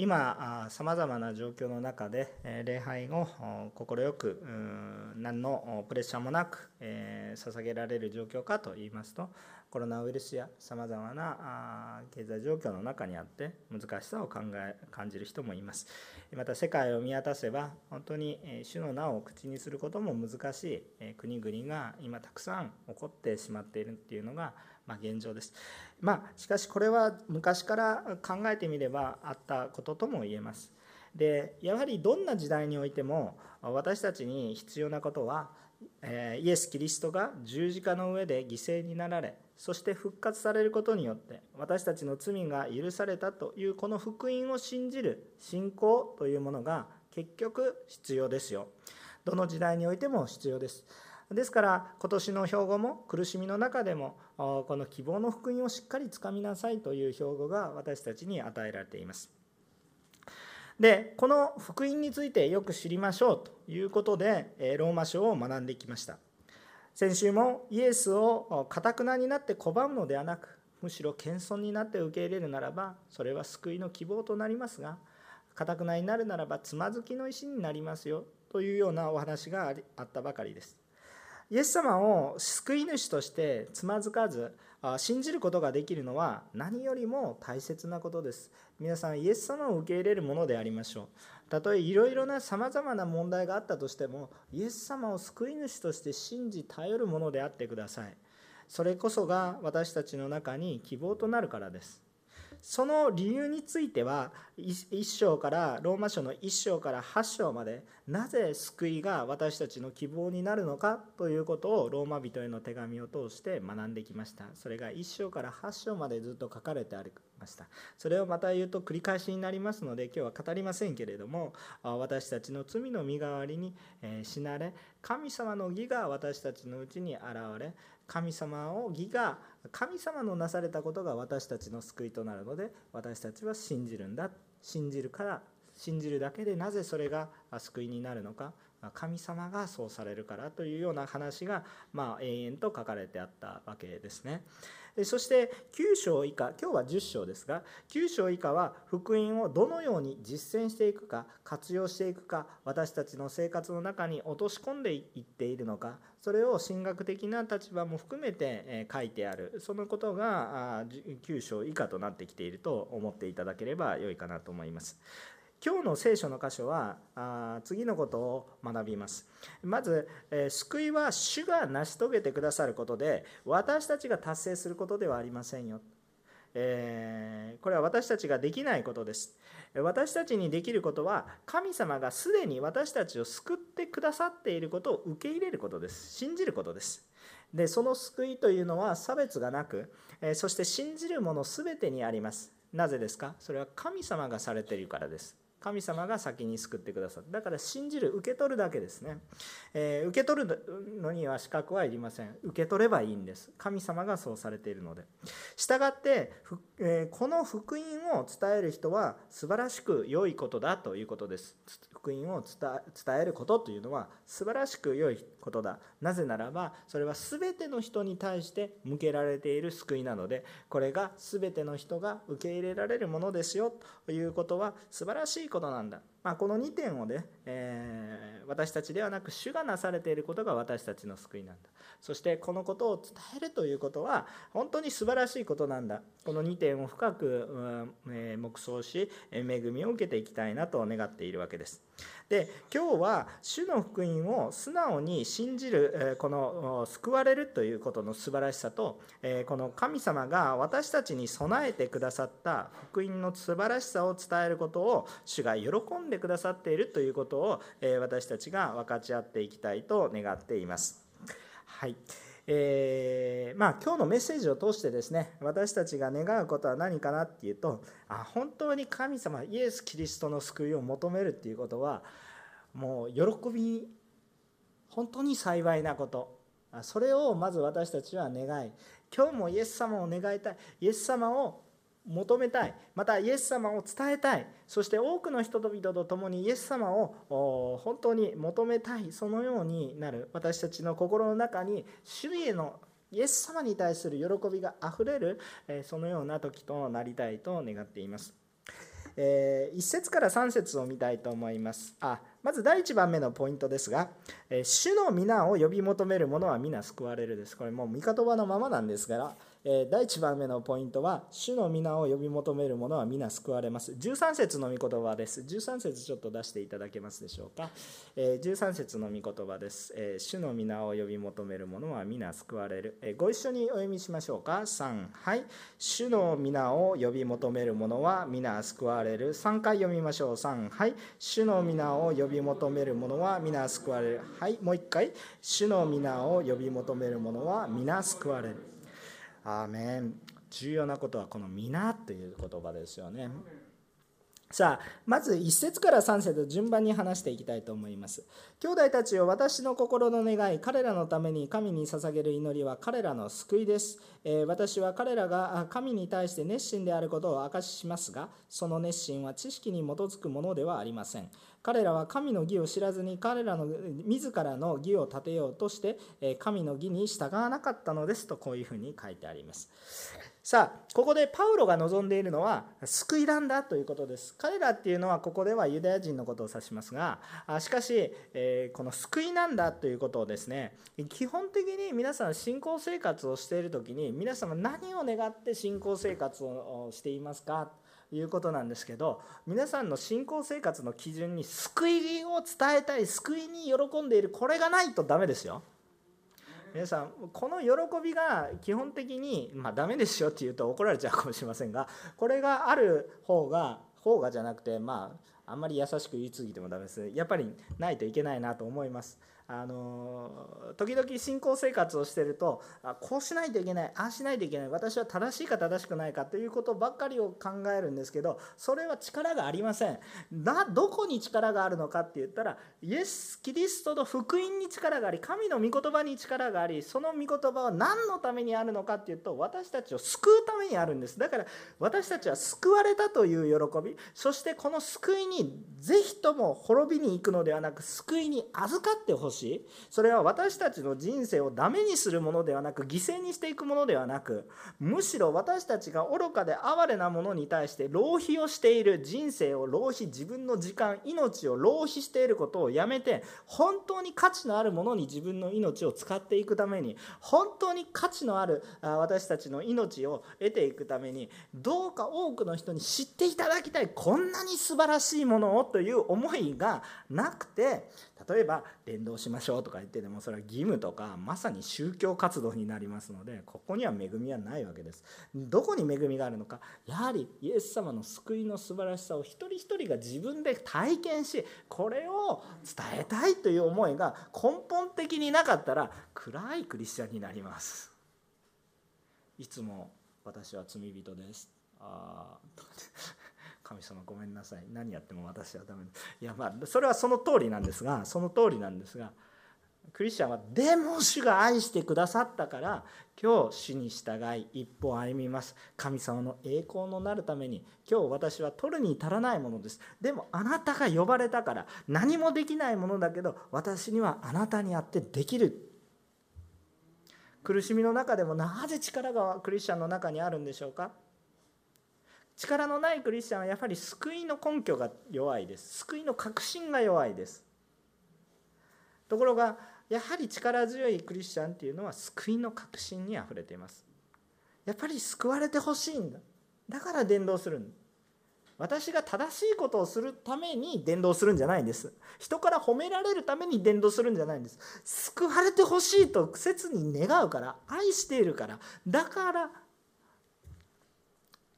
今さまざまな状況の中で礼拝を快く何のプレッシャーもなく捧げられる状況かといいますとコロナウイルスやさまざまな経済状況の中にあって難しさを考え感じる人もいます。また世界を見渡せば本当に主の名を口にすることも難しい国々が今たくさん起こってしまっているっていうのがま現状です。まあ、しかしこれは昔から考えてみればあったこととも言えます。でやはりどんな時代においても私たちに必要なことはえイエス・キリストが十字架の上で犠牲になられそして復活されることによって私たちの罪が許されたというこの福音を信じる信仰というものが結局必要ですよどの時代においても必要ですですから今年の標語も苦しみの中でもこの希望の福音をしっかりつかみなさいという標語が私たちに与えられています。でこの福音についてよく知りましょうということでローマ書を学んできました。先週もイエスをかたくなになって拒むのではなくむしろ謙遜になって受け入れるならばそれは救いの希望となりますがかたくなになるならばつまずきの石になりますよというようなお話があったばかりです。イエス様を救い主としてつまずかず信じることができるのは何よりも大切なことです。皆さんイエス様を受け入れるものでありましょう。たとえいろいろなさまざまな問題があったとしてもイエス様を救い主として信じ頼るものであってください。それこそが私たちの中に希望となるからです。その理由については1章からローマ書の1章から8章までなぜ救いが私たちの希望になるのかということをローマ人への手紙を通して学んできました。それが1章から8章までずっと書かれてありました。それをまた言うと繰り返しになりますので今日は語りませんけれども私たちの罪の身代わりに死なれ神様の義が私たちのうちに現れ神様を義が神様のなされたことが私たちの救いとなるので私たちは信じるんだ信じるから信じるだけでなぜそれが救いになるのか神様がそうされるからというような話が、まあ、延々と書かれてあったわけですね。そして9章以下今日は10章ですが9章以下は福音をどのように実践していくか活用していくか私たちの生活の中に落とし込んでいっているのかそれを神学的な立場も含めて書いてある。そのことが9章以下となってきていると思っていただければ良いかなと思います。今日の聖書の箇所は次のことを学びます。まず、えー、救いは主が成し遂げてくださることで私たちが達成することではありませんよ、えー、これは私たちができないことです。私たちにできることは神様がすでに私たちを救ってくださっていることを受け入れることです。信じることです。でその救いというのは差別がなくそして信じるもの全てにあります。なぜですか？それは神様がされているからです。神様が先に救ってくださっただから信じる受け取るだけですね、えー、受け取るのには資格はいりません。受け取ればいいんです。神様がそうされているので。したがって、えー、この福音を伝える人は素晴らしく良いことだということです。福音を伝えることというのは素晴らしく良いことだ。なぜならばそれは全ての人に対して向けられている救いなのでこれが全ての人が受け入れられるものですよということは素晴らしいことなんだ、まあ、この2点をね、えー、私たちではなく主がなされていることが私たちの救いなんだ。そしてこのことを伝えるということは本当に素晴らしいことなんだ。この2点を深く、えー、黙想し恵みを受けていきたいなと願っているわけです。で今日は主の福音を素直に信じるこの救われるということの素晴らしさとこの神様が私たちに備えてくださった福音の素晴らしさを伝えることを主が喜んででくださっているということをえ私たちが分かち合っていきたいと願っています。はい。えー、まあ、今日のメッセージを通してですね私たちが願うことは何かなっていうとあ本当に神様イエス・キリストの救いを求めるっていうことはもう喜び本当に幸いなこと。それをまず私たちは願い今日もイエス様を願いたい。イエス様を求めたい。またイエス様を伝えたい。そして多くの人々と共にイエス様を本当に求めたい。そのようになる。私たちの心の中に主へのイエス様に対する喜びがあふれるそのような時となりたいと願っています。えー、1節から3節を見たいと思います。あまず第1番目のポイントですが、えー、主の皆を呼び求める者は皆救われるです。これもう御言葉のままなんですから第1番目のポイントは、主の皆を呼び求める者は皆救われます。13節の御言葉です。13節ちょっと出していただけますでしょうか？え13節の御言葉です。主の皆を呼び求める者は皆救われる。ご一緒にお読みしましょうか？3、はい。主の皆を呼び求める者は皆救われる。3回読みましょう。3、はい。主の皆を呼び求める者は皆救われる。はい。もう一回。主の皆を呼び求める者は皆救われる。アーメン重要なことはこの「皆」という言葉ですよね。さあまず1節から3節順番に話していきたいと思います。兄弟たちを私の心の願い彼らのために神に捧げる祈りは彼らの救いです、えー、私は彼らが神に対して熱心であることを証ししますがその熱心は知識に基づくものではありません。彼らは神の義を知らずに彼らの自らの義を立てようとして神の義に従わなかったのですとこういうふうに書いてあります。さあここでパウロが望んでいるのは救いなんだということです。彼らっていうのはここではユダヤ人のことを指しますがしかし、えこの救いなんだということをですね基本的に皆さん信仰生活をしている時に皆様何を願って信仰生活をしていますか？いうことなんですけど皆さんの信仰生活の基準に救いを伝えたい救いに喜んでいるこれがないとダメですよ。皆さんこの喜びが基本的にまあダメですよって言うと怒られちゃうかもしれませんがこれがある方が方がじゃなくてまああんまり優しく言い過ぎてもダメですやっぱりないといけないなと思います。あの時々信仰生活をしてるとあこうしないといけないああしないといけない私は正しいか正しくないかということばっかりを考えるんですけどそれは力がありません。だどこに力があるのかって言ったらイエス・キリストの福音に力があり神の御言葉に力がありその御言葉は何のためにあるのかっていうと私たちを救うためにあるんです。だから私たちは救われたという喜びそしてこの救いにぜひとも滅びに行くのではなく救いに預かってほしい。しそれは私たちの人生をダメにするものではなく犠牲にしていくものではなくむしろ私たちが愚かで哀れなものに対して浪費をしている人生を浪費自分の時間命を浪費していることをやめて本当に価値のあるものに自分の命を使っていくために本当に価値のある私たちの命を得ていくためにどうか多くの人に知っていただきたいこんなに素晴らしいものをという思いがなくて例えば伝道しましょうとか言ってでもそれは義務とかまさに宗教活動になりますのでここには恵みはないわけです。どこに恵みがあるのかやはりイエス様の救いの素晴らしさを一人一人が自分で体験しこれを伝えたいという思いが根本的になかったら暗いクリスチャンになります。いつも私は罪人です。あ神様ごめんなさい。何やっても私はダメいやまあそれはその通りなんですがその通りなんですがクリスチャンはでも主が愛してくださったから今日主に従い一歩歩みます。神様の栄光のなるために今日私は取るに足らないものです。でもあなたが呼ばれたから何もできないものだけど私にはあなたにあってできる。苦しみの中でもなぜ力がクリスチャンの中にあるんでしょうか？力のないクリスチャンはやはり救いの根拠が弱いです。救いの確信が弱いです。ところがやはり力強いクリスチャンっていうのは救いの確信にあふれています。やっぱり救われてほしいんだ。だから伝道するんだ。私が正しいことをするために伝道するんじゃないんです。人から褒められるために伝道するんじゃないんです。救われてほしいと切に願うから愛しているから。だから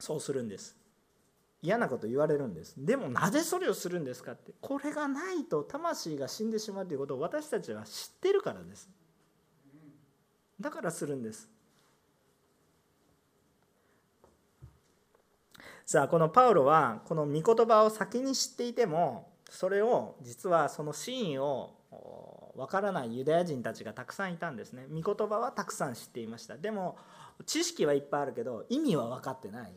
そうするんです。嫌なこと言われるんです。でもなぜそれをするんですかって。これがないと魂が死んでしまうということを私たちは知ってるからです。だからするんです。さあこのパウロはこの御言葉を先に知っていてもそれを実はその真意をわからないユダヤ人たちがたくさんいたんですね。御言葉はたくさん知っていました。でも知識はいっぱいあるけど意味は分かってない。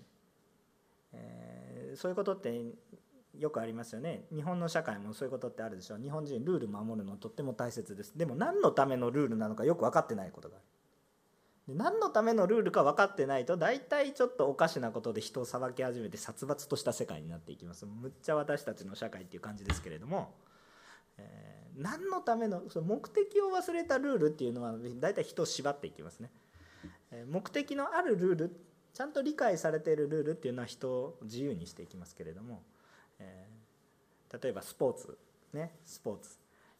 えー、そういうことってよくありますよね。日本の社会もそういうことってあるでしょう。日本人ルール守るのとっても大切です。でも何のためのルールなのかよく分かってないことがある。で何のためのルールか分かってないと大体ちょっとおかしなことで人を裁き始めて殺伐とした世界になっていきます。むっちゃ私たちの社会っていう感じですけれども、えー、何のためのその目的を忘れたルールっていうのは大体人を縛っていきますね、目的のあるルールちゃんと理解されているルールっていうのは人を自由にしていきますけれども、えー、例えばスポーツねスポーツ。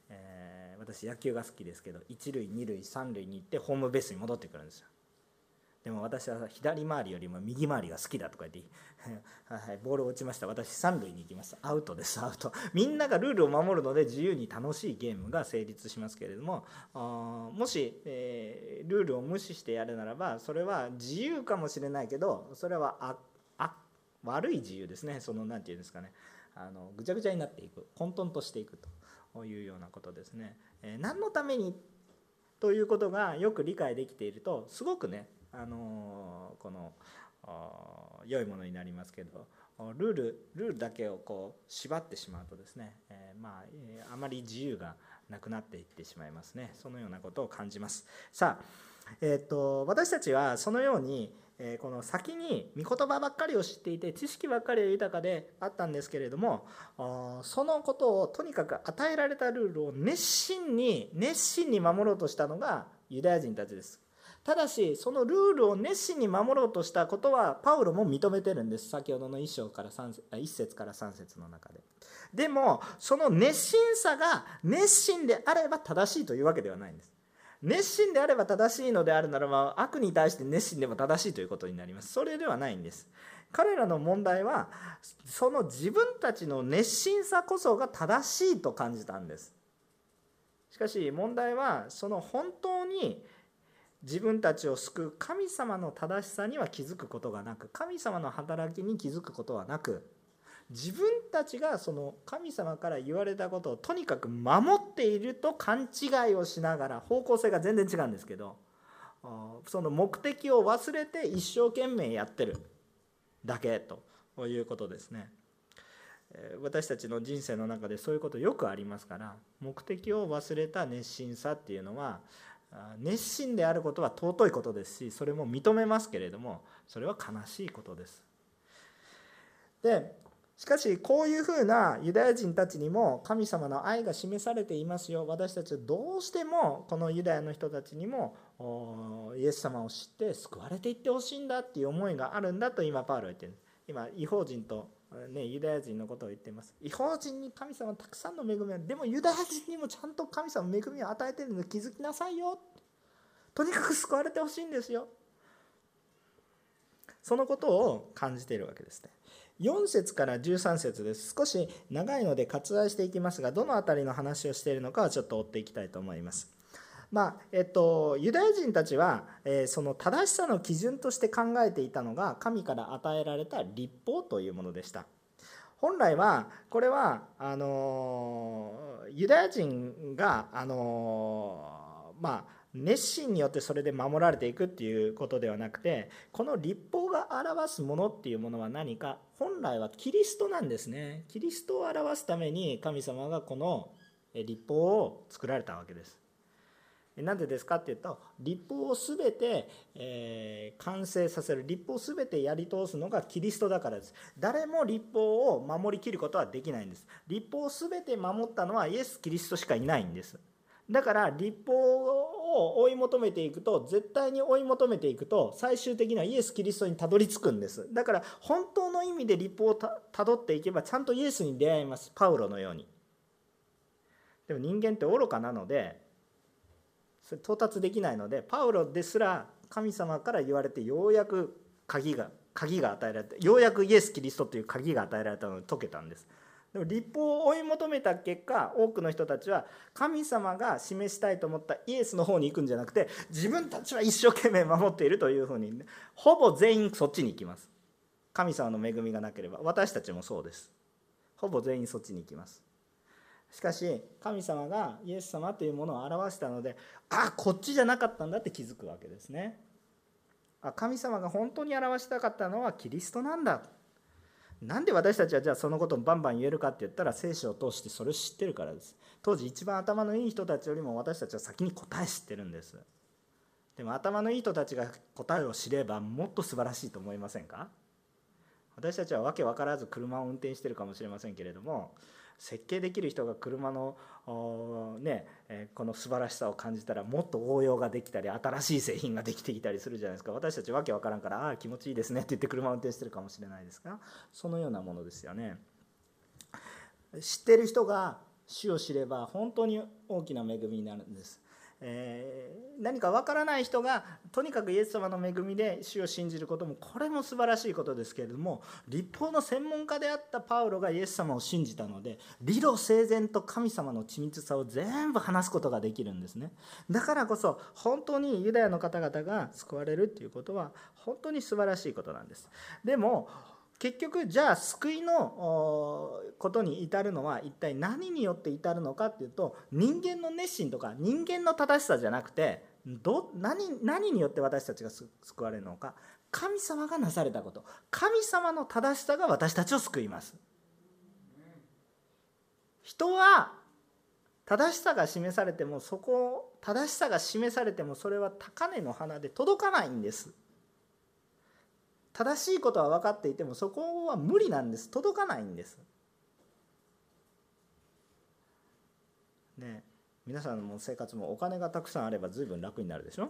えー、私野球が好きですけど一塁二塁三塁に行ってホームベースに戻ってくるんですよ。でも私は左回りよりも右回りが好きだとか言って はい、ボール落ちました。私三塁に行きますアウトです。アウト。みんながルールを守るので自由に楽しいゲームが成立しますけれどももし、えー、ルールを無視してやるならばそれは自由かもしれないけどそれはああ悪い自由ですね。その何て言うんですかね。あのぐちゃぐちゃになっていく。混沌としていくと。いうようなことですね。え何のために？ということがよく理解できているとすごくね、あのこの良いものになりますけどルールルールだけをこう縛ってしまうとですね、えー、まあ、あまり自由がなくなっていってしまいますね。そのようなことを感じます。さあ、えーと、と私たちはそのようにえこの先に御言葉ばっかりを知っていて知識ばっかりは豊かであったんですけれどもそのことをとにかく与えられたルールを熱心に熱心に守ろうとしたのがユダヤ人たちです。ただしそのルールを熱心に守ろうとしたことはパウロも認めてるんです。先ほどの1章から3 1節から3節の中で。でもその熱心さが熱心であれば正しいというわけではないんです。熱心であれば正しいのであるならば悪に対して熱心でも正しいということになります。それではないんです。彼らの問題はその自分たちの熱心さこそが正しいと感じたんです。しかし問題はその本当に自分たちを救う神様の正しさには気づくことがなく神様の働きに気づくことはなく自分たちがその神様から言われたことをとにかく守っていると勘違いをしながら方向性が全然違うんですけどその目的を忘れて一生懸命やってるだけということですね。私たちの人生の中でそういうことよくありますから目的を忘れた熱心さっていうのは熱心であることは尊いことですしそれも認めますけれどもそれは悲しいことです。でしかしこういうふうなユダヤ人たちにも神様の愛が示されていますよ私たちはどうしてもこのユダヤの人たちにもイエス様を知って救われていってほしいんだっていう思いがあるんだと今パウロは言ってる今違法人と、ね、ユダヤ人のことを言っています。違法人に神様たくさんの恵みあるでもユダヤ人にもちゃんと神様の恵みを与えてるので気づきなさいよ。とにかく救われてほしいんですよ。そのことを感じているわけですね。4節から13節です。少し長いので割愛していきますがどの辺りの話をしているのかはちょっと追っていきたいと思います。まあえっと、ユダヤ人たちは、えー、その正しさの基準として考えていたのが神から与えられた立法というものでした。本来はこれはあのユダヤ人があのまあ熱心によってそれで守られていくっていうことではなくてこの立法が表すものっていうものは何か本来はキリストなんですねキリストを表すために神様がこの立法を作られたわけですなんでですかっていうと立法を全て、えー、完成させる。立法を全てやり通すのがキリストだからです。誰も立法を守りきることはできないんです。立法を全て守ったのはイエス・キリストしかいないんです。だから立法を追い求めていくと絶対に追い求めていくと最終的にはイエス・キリストにたどり着くんです。だから本当の意味で立法をたどっていけばちゃんとイエスに出会います。パウロのように。でも人間って愚かなのでそれ到達できないのでパウロですら神様から言われてようやく鍵が鍵が与えられてようやくイエス・キリストという鍵が与えられたので解けたんです。でも立法を追い求めた結果多くの人たちは神様が示したいと思ったイエスの方に行くんじゃなくて自分たちは一生懸命守っているというふうに、ね、ほぼ全員そっちに行きます。神様の恵みがなければ私たちもそうです。ほぼ全員そっちに行きます。しかし神様がイエス様というものを表したのであこっちじゃなかったんだって気づくわけですね。あ神様が本当に表したかったのはキリストなんだ。なんで私たちはじゃあそのことをバンバン言えるかって言ったら聖書を通してそれを知ってるからです。当時一番頭のいい人たちよりも私たちは先に答え知ってるんです。でも頭のいい人たちが答えを知ればもっと素晴らしいと思いませんか？私たちは訳分からず車を運転してるかもしれませんけれども設計できる人が車の、ね、この素晴らしさを感じたらもっと応用ができたり新しい製品ができてきたりするじゃないですか。私たちわけわからんからああ気持ちいいですねって言って車を運転してるかもしれないですがそのようなものですよね。知ってる人が主を知れば本当に大きな恵みになるんです。えー、何かわからない人がとにかくイエス様の恵みで主を信じることもこれも素晴らしいことですけれども立法の専門家であったパウロがイエス様を信じたので理路整然と神様の緻密さを全部話すことができるんですね。だからこそ本当にユダヤの方々が救われるっていうことは本当に素晴らしいことなんです。でも結局じゃあ救いのことに至るのは一体何によって至るのかっていうと人間の熱心とか人間の正しさじゃなくてど何何によって私たちが救われるのか。神様がなされたこと。神様の正しさが私たちを救います。人は正しさが示されてもそこ正しさが示されてもそれは高値の花で届かないんです。正しいことは分かっていてもそこは無理なんです。届かないんです。ね皆さんの生活もお金がたくさんあれば随分楽になるでしょ？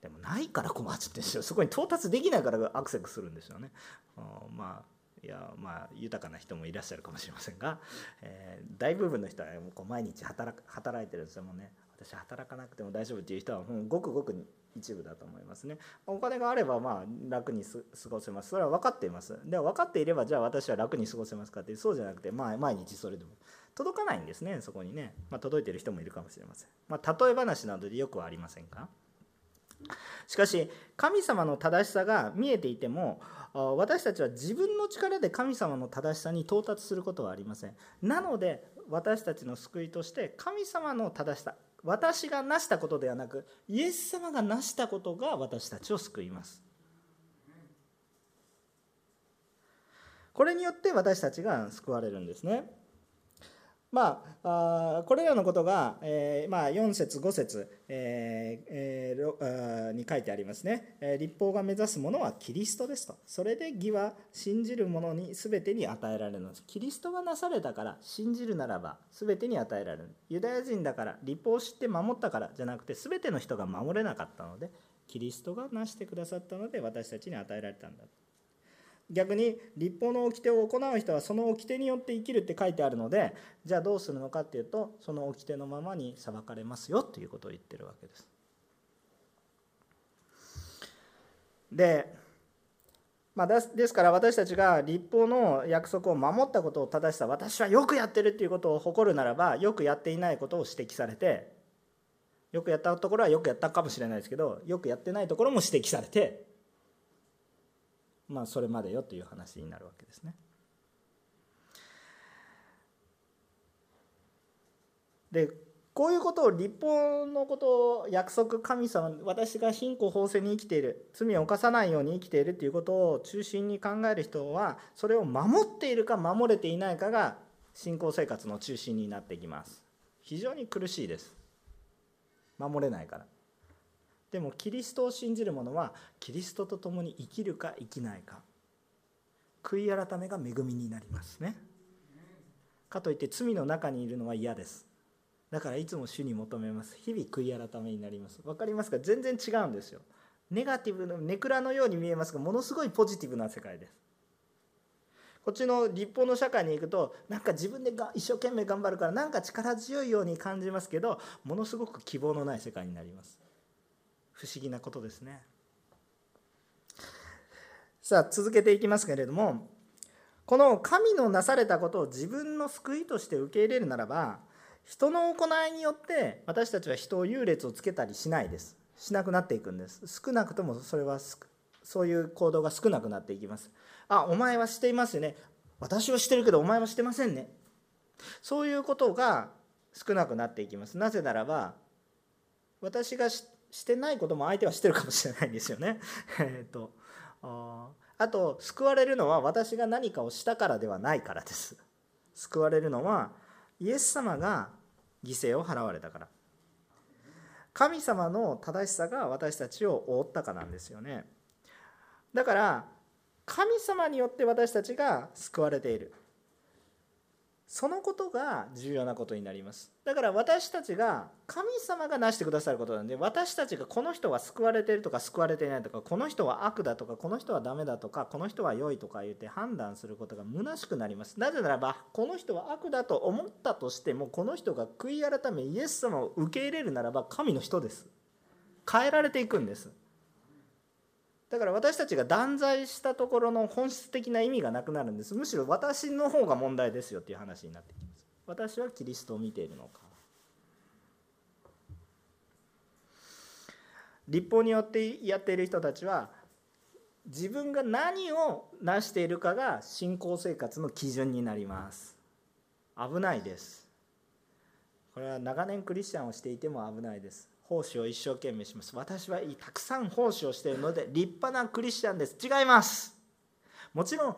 でもないから困っちゃってんですよ。そこに到達できないからアクセスするんですよね。まあいやまあ豊かな人もいらっしゃるかもしれませんが、えー、大部分の人はこう毎日働働いてるんですよ。もうね私働かなくても大丈夫っていう人はもうごくごく一部だと思いますね。お金があればまあ楽に過ごせます。それは分かっています。でも分かっていればじゃあ私は楽に過ごせますかってそうじゃなくてまあ毎日それでも。届かないんですねそこにね、まあ、届いてる人もいるかもしれません、まあ、例え話などでよくはありませんか？しかし神様の正しさが見えていても私たちは自分の力で神様の正しさに到達することはありません。なので私たちの救いとして神様の正しさ私が成したことではなくイエス様が成したことが私たちを救います。これによって私たちが救われるんですね。まあ、これらのことが、えーまあ、4節5節、えーえー、に書いてありますね、えー、立法が目指すものはキリストですと。それで義は信じる者に全てに与えられるのです。キリストがなされたから信じるならば全てに与えられる。ユダヤ人だから立法を知って守ったからじゃなくて全ての人が守れなかったのでキリストがなしてくださったので私たちに与えられたんだ逆に立法の掟を行う人はその掟によって生きるって書いてあるのでじゃあどうするのかっていうとその掟のままに裁かれますよということを言ってるわけです。で,、まあ、ですから私たちが立法の約束を守ったことを正しさ私はよくやってるっていうことを誇るならばよくやっていないことを指摘されてよくやったところはよくやったかもしれないですけどよくやってないところも指摘されてまあそれまでよという話になるわけですね。でこういうことを立法のことを約束神様私が貧困法制に生きている罪を犯さないように生きているということを中心に考える人はそれを守っているか守れていないかが信仰生活の中心になってきます。非常に苦しいです。守れないから。でもキリストを信じる者はキリストと共に生きるか生きないか。悔い改めが恵みになりますね。かといって罪の中にいるのは嫌です。だからいつも主に求めます。日々悔い改めになります。分かりますか？全然違うんですよ。ネガティブのネクラのように見えますがものすごいポジティブな世界です。こっちの立法の社会に行くとなんか自分でが一生懸命頑張るからなんか力強いように感じますけどものすごく希望のない世界になります。不思議なことですね。さあ続けていきますけれどもこの神のなされたことを自分の救いとして受け入れるならば人の行いによって私たちは人を優劣をつけたりしないです。しなくなっていくんです。少なくともそれはそういう行動が少なくなっていきます。あお前はしていますよね。私はしてるけどお前はしてませんね。そういうことが少なくなっていきます。なぜならば私がしてないことも相手はしてるかもしれないんですよね。えっとあと救われるのは私が何かをしたからではないからです。救われるのはイエス様が犠牲を払われたから。神様の正しさが私たちを覆ったかなんですよねだから神様によって私たちが救われているそのことが重要なことになります。だから私たちが神様がなしてくださることなんで私たちがこの人は救われてるとか救われていないとかこの人は悪だとかこの人はダメだとかこの人は良いとか言って判断することが虚しくなります。なぜならばこの人は悪だと思ったとしてもこの人が悔い改めイエス様を受け入れるならば神の人です。変えられていくんです。だから私たちが断罪したところの本質的な意味がなくなるんです。むしろ私の方が問題ですよっていう話になってきます。私はキリストを見ているのか。立法によってやっている人たちは自分が何を成しているかが信仰生活の基準になります。危ないです。これは長年クリスチャンをしていても危ないです。奉仕を一生懸命します。私はたくさん奉仕をしているので立派なクリスチャンです。違います。もちろん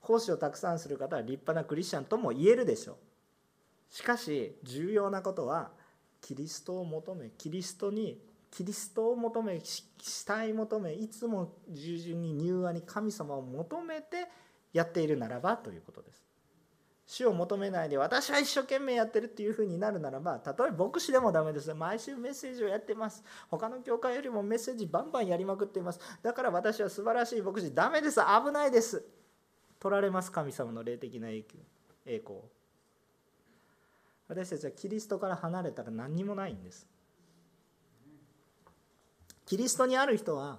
奉仕をたくさんする方は立派なクリスチャンとも言えるでしょう。しかし重要なことはキリストを求めキリストにキリストを求め死体求めいつも従順に柔和に神様を求めてやっているならばということです。主を求めないで私は一生懸命やってるっていうふうになるならばたとえ牧師でもダメです。毎週メッセージをやってます。他の教会よりもメッセージバンバンやりまくっています。だから私は素晴らしい牧師ダメです危ないです。取られます。神様の霊的な栄光。私たちはキリストから離れたら何にもないんです。キリストにある人は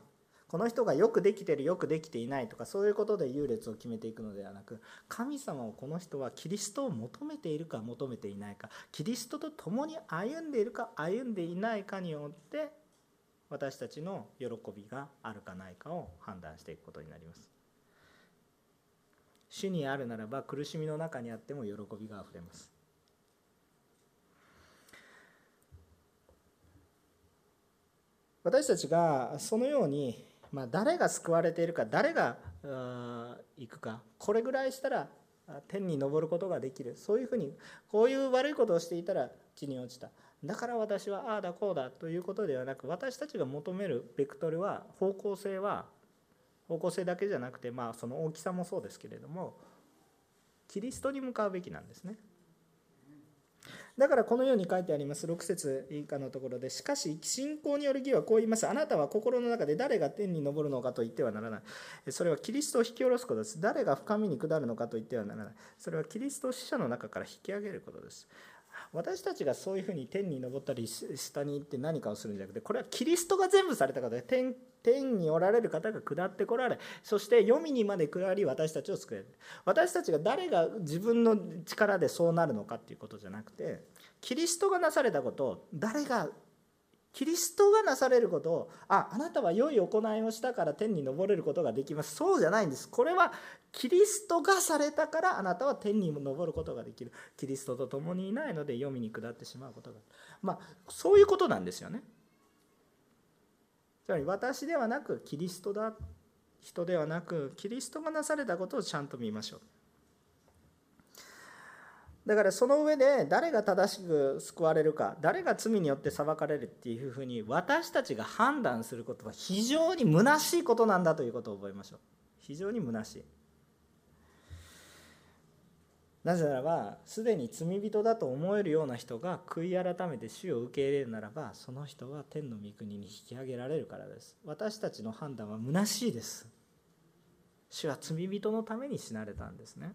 この人がよくできてるよくできていないとかそういうことで優劣を決めていくのではなく神様をこの人はキリストを求めているか求めていないかキリストと共に歩んでいるか歩んでいないかによって私たちの喜びがあるかないかを判断していくことになります。主にあるならば苦しみの中にあっても喜びがあふれます。私たちがそのようにまあ、誰が救われているか誰が行くかこれぐらいしたら天に昇ることができるそういうふうにこういう悪いことをしていたら地に落ちただから私はああだこうだということではなく私たちが求めるベクトルは方向性は方向性だけじゃなくてまあその大きさもそうですけれどもキリストに向かうべきなんですね。だからこのように書いてあります。6節以下のところでしかし信仰による義はこう言います。あなたは心の中で誰が天に昇るのかと言ってはならない。それはキリストを引き下ろすことです。誰が深みに下るのかと言ってはならない。それはキリストを死者の中から引き上げることです。私たちがそういうふうに天に登ったり下に行って何かをするんじゃなくてこれはキリストが全部された方で天天におられる方が下ってこられそして黄泉にまで下り私たちを救える。私たちが誰が自分の力でそうなるのかっていうことじゃなくてキリストがなされたことを誰がキリストがなされることをああなたは良い行いをしたから天に昇れることができます。そうじゃないんです。これはキリストがされたからあなたは天に昇ることができる。キリストと共にいないので読みに下ってしまうことがまあそういうことなんですよね。つまり私ではなくキリストだ。人ではなくキリストがなされたことをちゃんと見ましょう。だからその上で誰が正しく救われるか誰が罪によって裁かれるっていうふうに私たちが判断することは非常に虚しいことなんだということを覚えましょう。非常に虚しい。なぜならばすでに罪人だと思えるような人が悔い改めて主を受け入れるならばその人は天の御国に引き上げられるからです。私たちの判断は虚しいです。主は罪人のために死なれたんですね。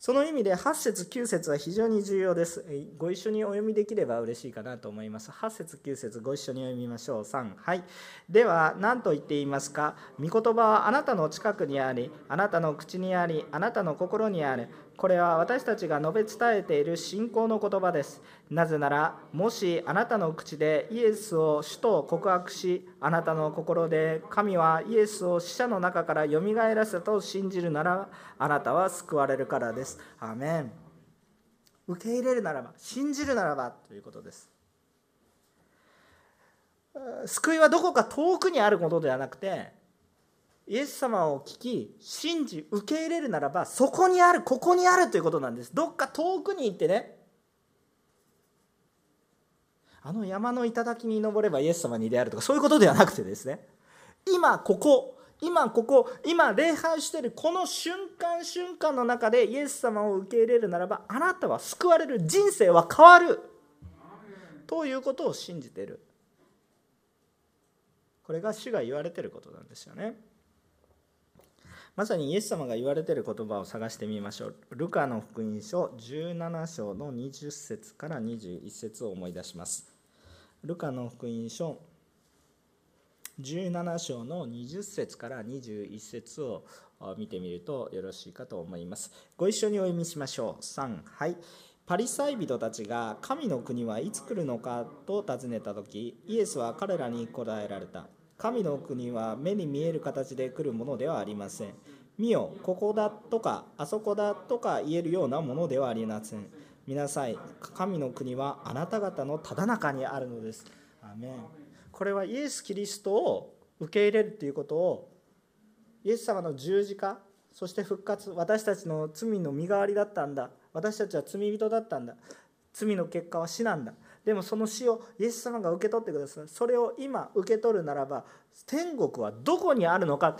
その意味で8節9節は非常に重要です。ご一緒にお読みできれば嬉しいかなと思います。8節9節ご一緒に読みましょう。3。はい。では、何と言っていますか？御言葉はあなたの近くにあり、あなたの口にあり、あなたの心にある。これは私たちが述べ伝えている信仰の言葉です。なぜなら、もしあなたの口でイエスを主と告白し、あなたの心で神はイエスを死者の中からよみがえらせたと信じるなら、あなたは救われるからです。アメン。受け入れるならば、信じるならばということです。救いはどこか遠くにあることではなくて、イエス様を聞き信じ受け入れるならばそこにあるここにあるということなんです。どっか遠くに行ってね。あの山の頂に登ればイエス様に出会えるとかそういうことではなくてですね。今ここ今ここ今礼拝してるこの瞬間瞬間の中でイエス様を受け入れるならばあなたは救われる。人生は変わる。ということを信じてる。これが主が言われてることなんですよね。まさにイエス様が言われている言葉を探してみましょうルカの福音書17章の20節から21節を思い出しますルカの福音書17章の20節から21節を見てみるとよろしいかと思います。ご一緒にお読みしましょう。3はいパリサイ人たちが神の国はいつ来るのかと尋ねた時イエスは彼らに答えられた神の国は目に見える形で来るものではありません。見よここだとかあそこだとか言えるようなものではありません。見なさい神の国はあなた方のただ中にあるのです。アメン。これはイエス・キリストを受け入れるということをイエス様の十字架そして復活私たちの罪の身代わりだったんだ。私たちは罪人だったんだ。罪の結果は死なんだ。でもその死をイエス様が受け取ってください。それを今受け取るならば天国はどこにあるのか。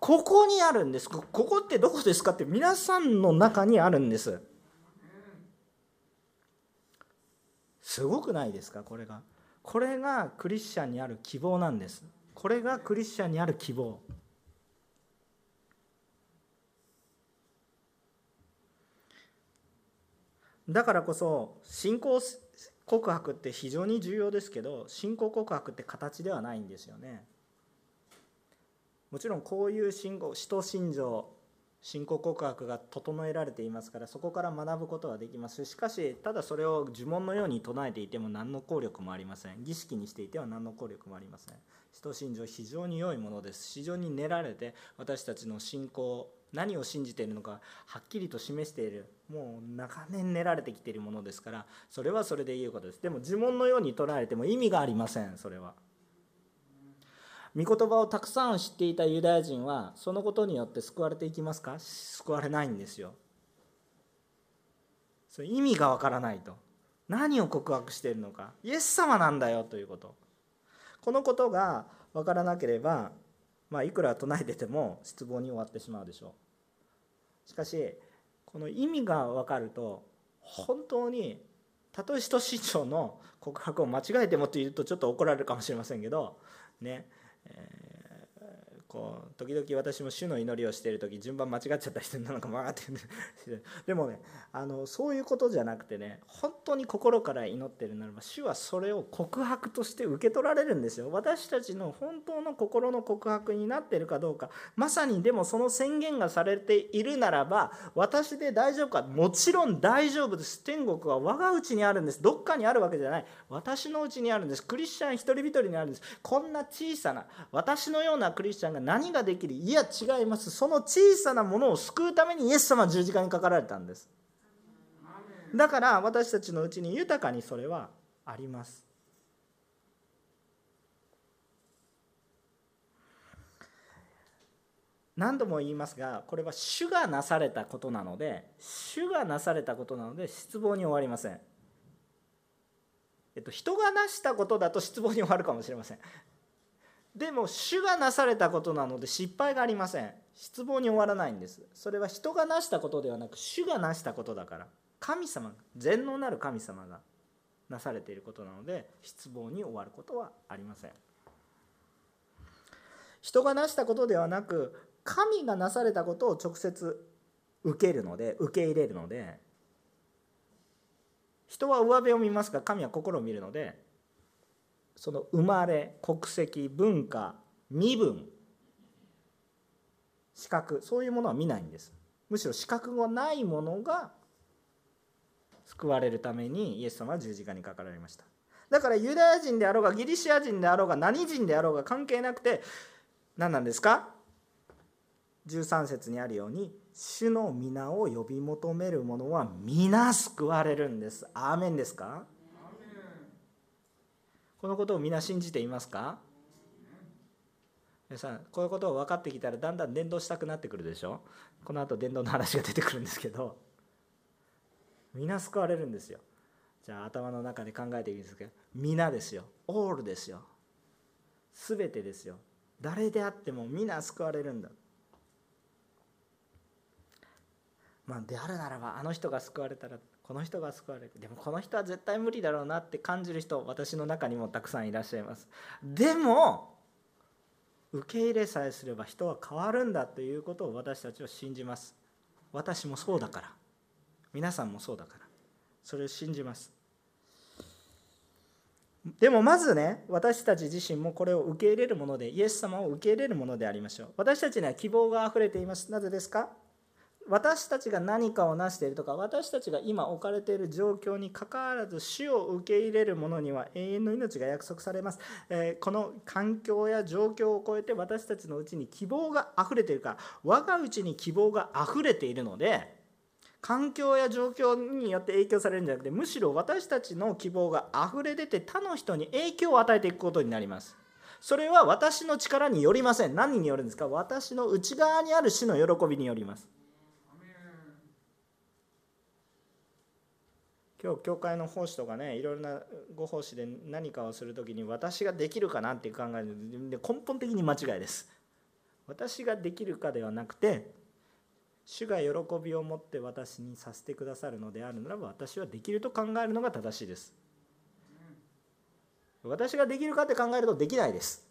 ここにあるんです。ここってどこですかって皆さんの中にあるんです。すごくないですか？これが。これがクリスチャンにある希望なんです。これがクリスチャンにある希望。だからこそ信仰告白って非常に重要ですけど信仰告白って形ではないんですよね。もちろんこういう信仰使徒信条信仰告白が整えられていますからそこから学ぶことはできます。しかしただそれを呪文のように唱えていても何の効力もありません。儀式にしていては何の効力もありません。使徒信条非常に良いものです。非常に練られて私たちの信仰何を信じているのかはっきりと示している。もう長年練られてきているものですからそれはそれでいいことです。でも呪文のように捉えても意味がありませんそれは。御言葉をたくさん知っていたユダヤ人はそのことによって救われていきますか？救われないんですよ。それ意味がわからないと。何を告白しているのか？イエス様なんだよということ。このことが分からなければ、まあ、いくら唱えてても失望に終わってしまうでしょう。しかしこの意味が分かると本当にたとえ使徒信条の告白を間違えてもというとちょっと怒られるかもしれませんけどねえ、こう時々私も主の祈りをしている時順番間違っちゃった人なのかも分かって でもねあのそういうことじゃなくてね本当に心から祈ってるならば主はそれを告白として受け取られるんですよ。私たちの本当の心の告白になっているかどうか。まさにでもその宣言がされているならば私で大丈夫かもちろん大丈夫です。天国は我が家にあるんです。どっかにあるわけじゃない。私のうちにあるんです。クリスチャン一人一人にあるんです。こんな小さな私のようなクリスチャンが何ができる？いや違います。その小さなものを救うためにイエス様は十字架にかかられたんです。だから私たちのうちに豊かにそれはあります。何度も言いますがこれは主がなされたことなので主がなされたことなので失望に終わりません。えっと、人がなしたことだと失望に終わるかもしれません。でも主がなされたことなので失敗がありません。失望に終わらないんです。それは人がなしたことではなく主がなしたことだから。神様全能なる神様がなされていることなので失望に終わることはありません。人がなしたことではなく神がなされたことを直接受けるので受け入れるので人は上辺を見ますが神は心を見るのでその生まれ国籍文化身分資格そういうものは見ないんです。むしろ資格がないものが救われるためにイエス様は十字架にかかられました。だからユダヤ人であろうがギリシア人であろうが何人であろうが関係なくて何なんですか？13節にあるように主の皆を呼び求める者は皆救われるんです。アーメンですか？このことを皆信じていますか？皆さんこういうことを分かってきたらだんだん伝道したくなってくるでしょ？この後伝道の話が出てくるんですけど皆救われるんですよ。じゃあ頭の中で考えていいんですけど皆ですよ。オールですよ。全てですよ。誰であっても皆救われるんだ。まあであるならばあの人が救われたらこの人が救われる。でもこの人は絶対無理だろうなって感じる人私の中にもたくさんいらっしゃいます。でも受け入れさえすれば人は変わるんだということを私たちは信じます。私もそうだから。皆さんもそうだから。それを信じます。でもまずね私たち自身もこれを受け入れるものでイエス様を受け入れるものでありましょう。私たちには希望があふれています。なぜですか？私たちが何かを成しているとか私たちが今置かれている状況にかかわらず死を受け入れる者には永遠の命が約束されます、えー、この環境や状況を超えて私たちのうちに希望があふれているから我がうちに希望があふれているので環境や状況によって影響されるんじゃなくてむしろ私たちの希望があふれ出て他の人に影響を与えていくことになります。それは私の力によりません。何によるんですか？私の内側にある死の喜びによります。今日教会の奉仕とかねいろいろなご奉仕で何かをする時に私ができるかなっていう考えで根本的に間違いです。私ができるかではなくて主が喜びを持って私にさせてくださるのであるならば私はできると考えるのが正しいです。私ができるかって考えるとできないです。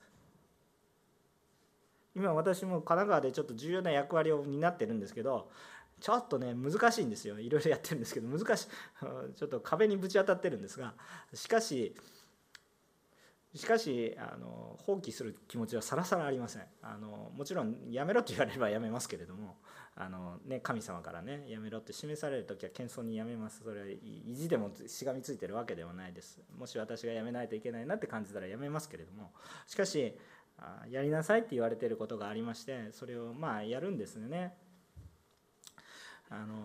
今私も神奈川でちょっと重要な役割を担ってるんですけどちょっとね難しいんですよ。いろいろやってるんですけど難しい。ちょっと壁にぶち当たってるんですがしかししかしあの放棄する気持ちはさらさらありません。あのもちろんやめろと言われればやめますけれどもあの、ね、神様からねやめろって示される時は謙遜にやめます。それは意地でもしがみついてるわけではないです。もし私がやめないといけないなって感じたらやめますけれどもしかしやりなさいって言われてることがありましてそれをまあやるんですよね。あの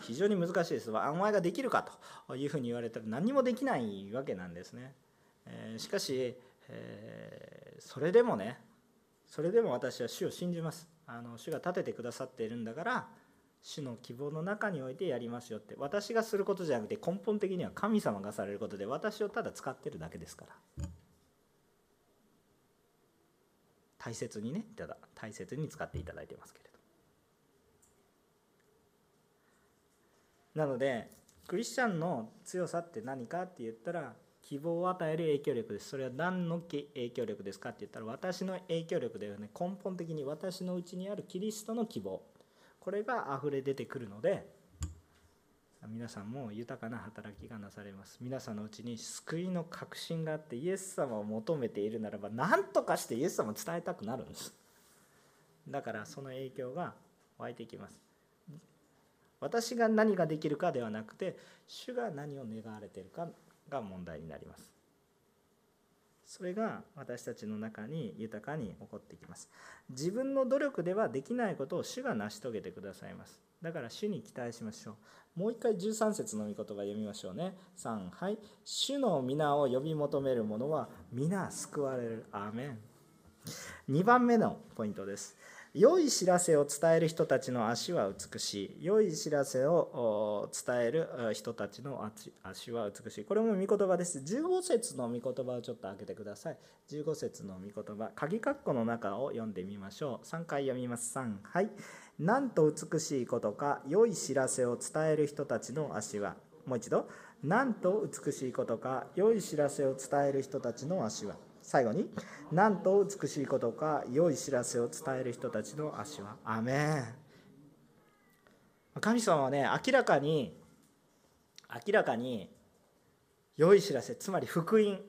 非常に難しいです。お前ができるかというふうに言われたら何もできないわけなんですね、えー、しかし、えー、それでもねそれでも私は主を信じます。あの主が立ててくださっているんだから主の希望の中においてやりますよって。私がすることじゃなくて根本的には神様がされることで私をただ使ってるだけですから。大切にねただ大切に使っていただいてますけれど。なのでクリスチャンの強さって何かって言ったら希望を与える影響力です。それは何の影響力ですかって言ったら私の影響力ではね。根本的に私のうちにあるキリストの希望。これが溢れ出てくるので皆さんも豊かな働きがなされます。皆さんのうちに救いの確信があってイエス様を求めているならば何とかしてイエス様を伝えたくなるんです。だからその影響が湧いてきます。私が何ができるかではなくて主が何を願われているかが問題になります。それが私たちの中に豊かに起こってきます。自分の努力ではできないことを主が成し遂げてくださいます。だから主に期待しましょう。もう一回13節の御言葉読みましょうね。3はい。主の皆を呼び求める者は皆救われる。アーメン。2番目のポイントです。良い知らせを伝える人たちの足は美しい。良い知らせを伝える人たちの足は美しい。これも御言葉です。15節の御言葉をちょっと開けてください。15節の御言葉。鍵括弧の中を読んでみましょう。3回読みます。3はいなんと美しいことか良い知らせを伝える人たちの足は。もう一度。なんと美しいことか良い知らせを伝える人たちの足は。最後になんと美しいことか良い知らせを伝える人たちの足はアメン。神様はね明らかに明らかに良い知らせつまり福音。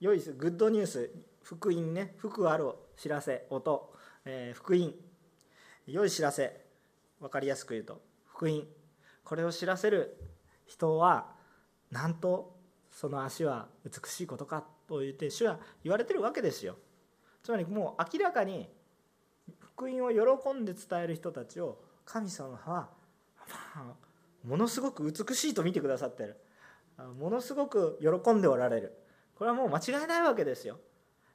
良いグッドニュース福音ね福ある知らせ音、えー、福音。良い知らせ。分かりやすく言うと福音。これを知らせる人はなんとその足は美しいことか。と言って主は言われてるわけですよ。つまりもう明らかに福音を喜んで伝える人たちを神様は、ものすごく美しいと見てくださってる。ものすごく喜んでおられる。これはもう間違いないわけですよ。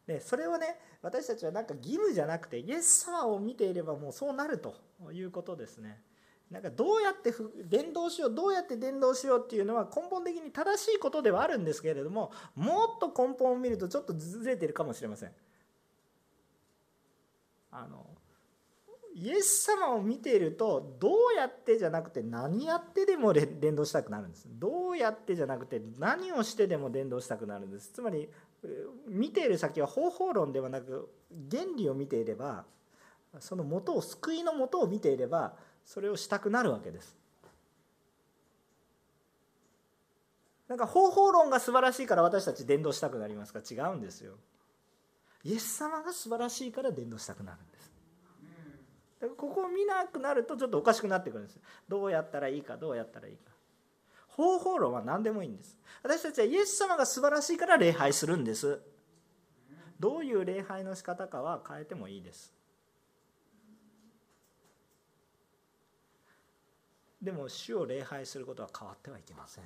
でそれをね私たちはなんか義務じゃなくてイエス様を見ていればもうそうなるということですね。なんかどうやって伝道しようどうやって伝道しようっていうのは根本的に正しいことではあるんですけれどももっと根本を見るとちょっとずれてるかもしれません。あのイエス様を見ているとどうやってじゃなくて何やってでも伝道したくなるんですどうやってじゃなくて何をしてでも伝道したくなるんですつまり見ている先は方法論ではなく原理を見ていればその元を救いの元を見ていればそれをしたくなるわけです。なんか方法論が素晴らしいから私たち伝道したくなりますか？違うんですよ。イエス様が素晴らしいから伝道したくなるんです。だからここを見なくなるとちょっとおかしくなってくるんです。どうやったらいいか？どうやったらいいか。方法論は何でもいいんです。私たちはイエス様が素晴らしいから礼拝するんです。どういう礼拝の仕方かは変えてもいいです。でも主を礼拝することは変わってはいけません。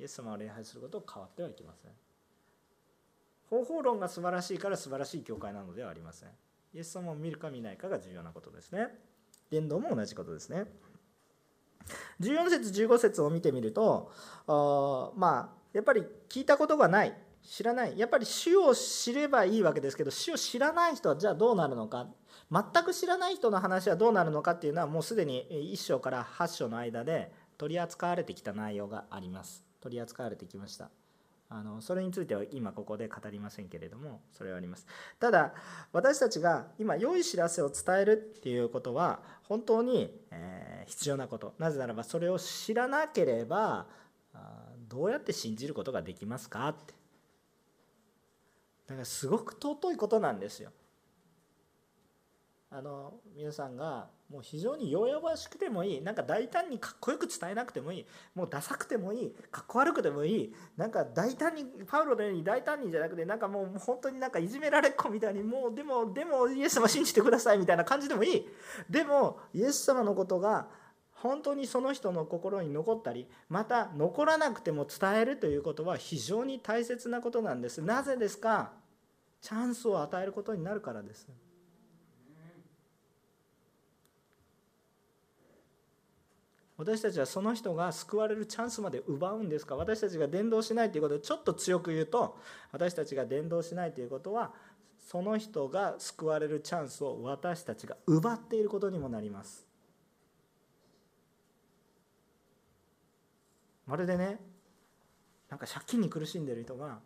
イエス様を礼拝することは変わってはいけません。方法論が素晴らしいから素晴らしい教会なのではありません。イエス様を見るか見ないかが重要なことですね。伝道も同じことですね。14節15節を見てみるとまあやっぱり聞いたことがない。知らない。やっぱり主を知ればいいわけですけど主を知らない人はじゃあどうなるのか。全く知らない人の話はどうなるのかっていうのはもうすでに1章から8章の間で取り扱われてきた内容があります。取り扱われてきました。あのそれについては今ここで語りませんけれどもそれはあります。ただ私たちが今良い知らせを伝えるっていうことは本当に、え必要なこと。なぜならばそれを知らなければどうやって信じることができますかって。だからすごく尊いことなんですよ。あの皆さんがもう非常に弱々しくてもいいなんか大胆にかっこよく伝えなくてもいいもうダサくてもいいかっこ悪くてもいいなんか大胆にパウロのように大胆にじゃなくてなんかもう本当になんかいじめられっ子みたいにもうでもでもイエス様信じてくださいみたいな感じでもいい。でもイエス様のことが本当にその人の心に残ったりまた残らなくても伝えるということは非常に大切なことなんです。なぜですか？チャンスを与えることになるからです。私たちはその人が救われるチャンスまで奪うんですか？私たちが伝道しないということでちょっと強く言うと私たちが伝道しないということはその人が救われるチャンスを私たちが奪っていることにもなります。まるでねなんか借金に苦しんでる人が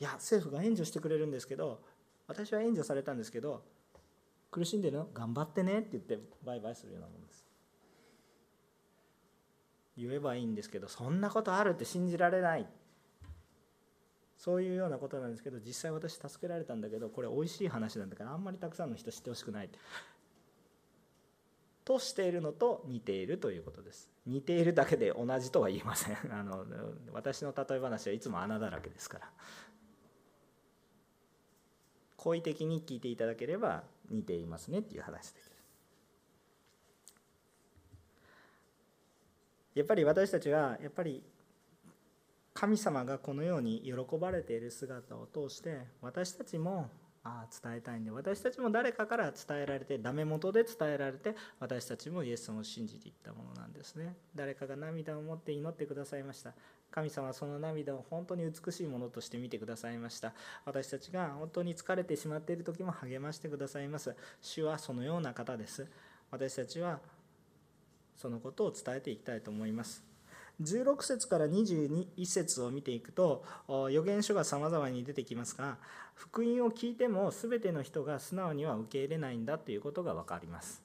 いや政府が援助してくれるんですけど私は援助されたんですけど苦しんでるの？頑張ってねって言ってバイバイするようなもの。言えばいいんですけどそんなことあるって信じられない。そういうようなことなんですけど実際私助けられたんだけどこれ美味しい話なんだからあんまりたくさんの人知ってほしくないとしているのと似ているということです。似ているだけで同じとは言いません。あの私の例え話はいつも穴だらけですから。好意的に聞いていただければ似ていますねっていう話ですやっぱり私たちはやっぱり神様がこのように喜ばれている姿を通して私たちもあ伝えたいんで私たちも誰かから伝えられてダメ元で伝えられて私たちもイエス様を信じていったものなんですね。誰かが涙を持って祈ってくださいました。神様はその涙を本当に美しいものとして見てくださいました。私たちが本当に疲れてしまっている時も励ましてくださいます。主はそのような方です。私たちはそのことを伝えていきたいと思います。16節から21節を見ていくと預言書がさまざまに出てきますが福音を聞いても全ての人が素直には受け入れないんだということが分かります。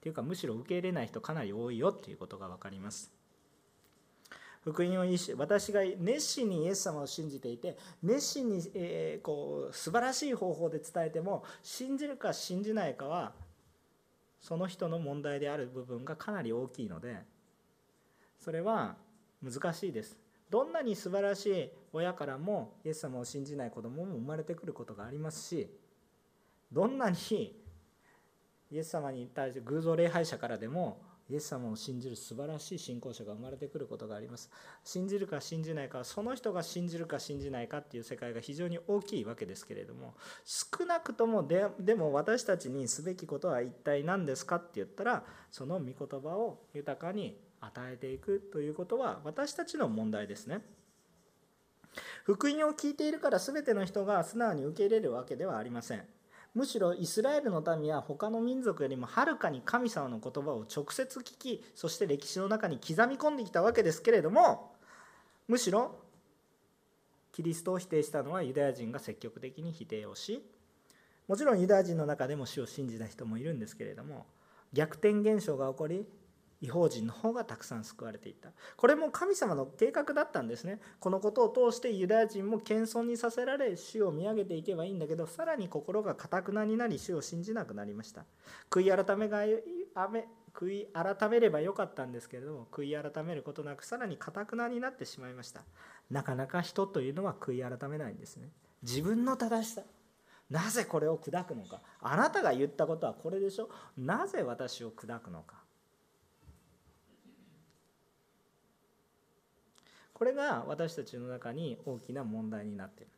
というかむしろ受け入れない人かなり多いよということが分かります。福音を私が熱心にイエス様を信じていて熱心に、えー、こう素晴らしい方法で伝えても信じるか信じないかはその人の問題である部分がかなり大きいのでそれは難しいです。どんなに素晴らしい親からもイエス様を信じない子供も生まれてくることがありますしどんなにイエス様に対して偶像礼拝者からでもイエス様を信じる素晴らしい信仰者が生まれてくることがあります。信じるか信じないかはその人が信じるか信じないかっていう世界が非常に大きいわけですけれども少なくともででも私たちにすべきことは一体何ですかって言ったらその御言葉を豊かに与えていくということは私たちの問題ですね。福音を聞いているから全ての人が素直に受け入れるわけではありません。むしろイスラエルの民は他の民族よりもはるかに神様の言葉を直接聞きそして歴史の中に刻み込んできたわけですけれどもむしろキリストを否定したのはユダヤ人が積極的に否定をしもちろんユダヤ人の中でも死を信じた人もいるんですけれども逆転現象が起こり違法人の方がたくさん救われていた。これも神様の計画だったんですね。このことを通してユダヤ人も謙遜にさせられ主を見上げていけばいいんだけどさらに心がかたくなになり主を信じなくなりました。悔い改めが悔い改めればよかったんですけれども悔い改めることなくさらにかたくなになってしまいました。なかなか人というのは悔い改めないんですね。自分の正しさ。なぜこれを砕くのか。あなたが言ったことはこれでしょ。なぜ私を砕くのか。これが私たちの中に大きな問題になっている。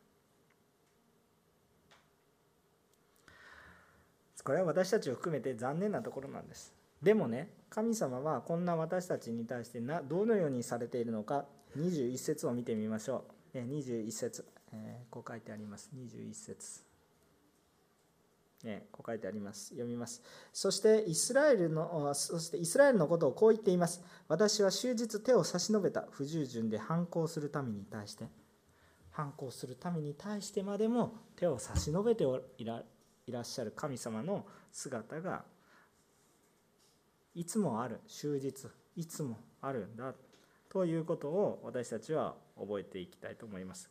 これは私たちを含めて残念なところなんです。でもね神様はこんな私たちに対してなどのようにされているのか21節を見てみましょう。21節、えー、こう書いてあります。21節、こう書いてあります。読みます。そしてイスラエルの、そしてイスラエルのことをこう言っています。私は終日手を差し伸べた不従順で反抗する民に対して、反抗する民に対してまでも手を差し伸べていらいらっしゃる神様の姿がいつもある、終日、いつもあるんだということを私たちは覚えていきたいと思います。